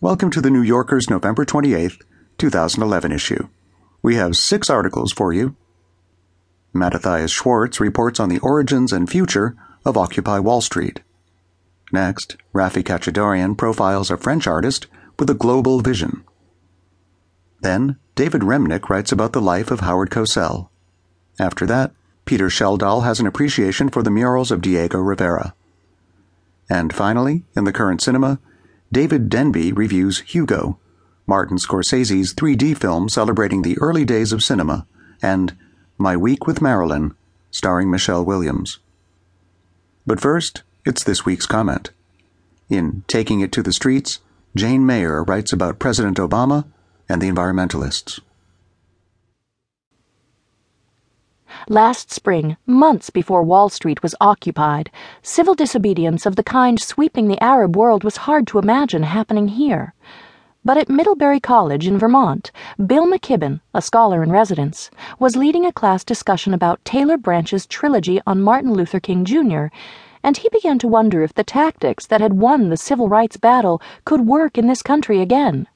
Welcome to the New Yorker's November 28th, 2011 issue. We have six articles for you. Mattathias Schwartz reports on the origins and future of Occupy Wall Street. Next, Raffi Khatchadourian profiles a French artist with a global vision. Then, David Remnick writes about the life of Howard Cosell. After that, Peter Schjeldahl has an appreciation for the murals of Diego Rivera. And finally, in the current cinema, David Denby reviews Hugo, Martin Scorsese's 3D film celebrating the early days of cinema, and My Week with Marilyn, starring Michelle Williams. But first, it's this week's comment. In Taking It to the Streets, Jane Mayer writes about President Obama and the environmentalists. Last spring, months before Wall Street was occupied, civil disobedience of the kind sweeping the Arab world was hard to imagine happening here. But at Middlebury College in Vermont, Bill McKibben, a scholar in residence, was leading a class discussion about Taylor Branch's trilogy on Martin Luther King Jr., and he began to wonder if the tactics that had won the civil rights battle could work in this country again.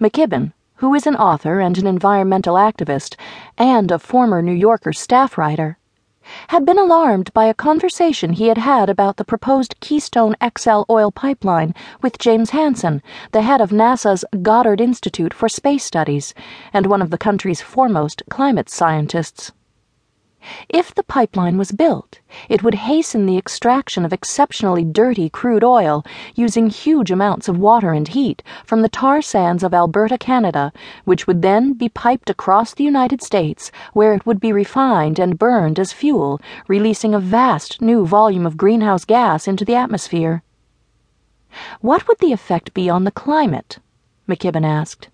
McKibben, who is an author and an environmental activist, and a former New Yorker staff writer, had been alarmed by a conversation he had had about the proposed Keystone XL oil pipeline with James Hansen, the head of NASA's Goddard Institute for Space Studies and one of the country's foremost climate scientists. If the pipeline was built, it would hasten the extraction of exceptionally dirty crude oil using huge amounts of water and heat from the tar sands of Alberta, Canada, which would then be piped across the United States, where it would be refined and burned as fuel, releasing a vast new volume of greenhouse gas into the atmosphere. What would the effect be on the climate? McKibben asked.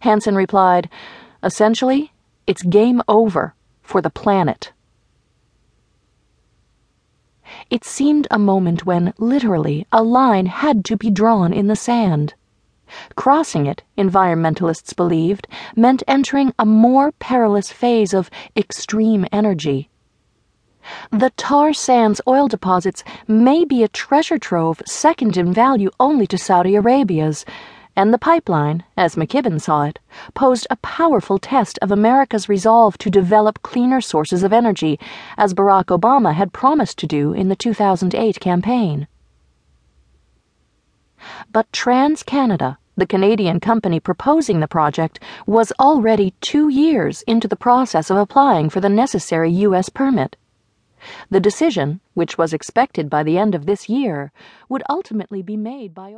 Hansen replied, Essentially, it's game over for the planet. It seemed a moment when, literally, a line had to be drawn in the sand. Crossing it, environmentalists believed, meant entering a more perilous phase of extreme energy. The tar sands oil deposits may be a treasure trove second in value only to Saudi Arabia's and the pipeline, as McKibben saw it, posed a powerful test of America's resolve to develop cleaner sources of energy, as Barack Obama had promised to do in the 2008 campaign. But TransCanada, the Canadian company proposing the project, was already two years into the process of applying for the necessary U.S. permit. The decision, which was expected by the end of this year, would ultimately be made by